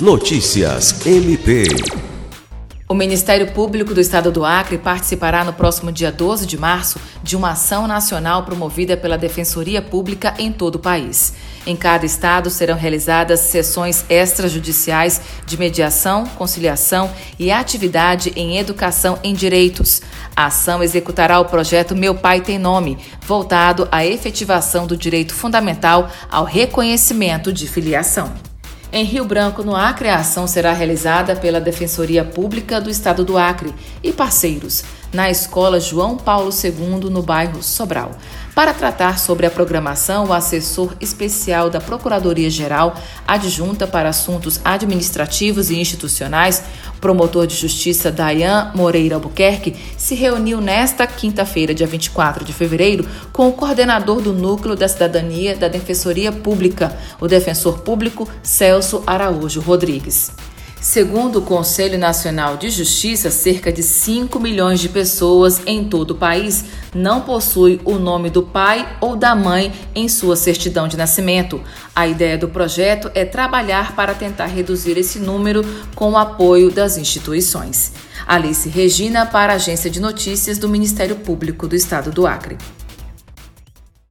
Notícias MP. O Ministério Público do Estado do Acre participará no próximo dia 12 de março de uma ação nacional promovida pela Defensoria Pública em todo o país. Em cada estado serão realizadas sessões extrajudiciais de mediação, conciliação e atividade em educação em direitos. A ação executará o projeto Meu Pai Tem Nome, voltado à efetivação do direito fundamental ao reconhecimento de filiação. Em Rio Branco, no Acre, a ação será realizada pela Defensoria Pública do Estado do Acre e parceiros, na Escola João Paulo II, no bairro Sobral. Para tratar sobre a programação, o assessor especial da Procuradoria-Geral Adjunta para Assuntos Administrativos e Institucionais, promotor de justiça Dayan Moreira Albuquerque, se reuniu nesta quinta-feira, dia 24 de fevereiro, com o coordenador do Núcleo da Cidadania da Defensoria Pública, o defensor público Celso Araújo Rodrigues. Segundo o Conselho Nacional de Justiça, cerca de 5 milhões de pessoas em todo o país não possuem o nome do pai ou da mãe em sua certidão de nascimento. A ideia do projeto é trabalhar para tentar reduzir esse número com o apoio das instituições. Alice Regina, para a Agência de Notícias do Ministério Público do Estado do Acre.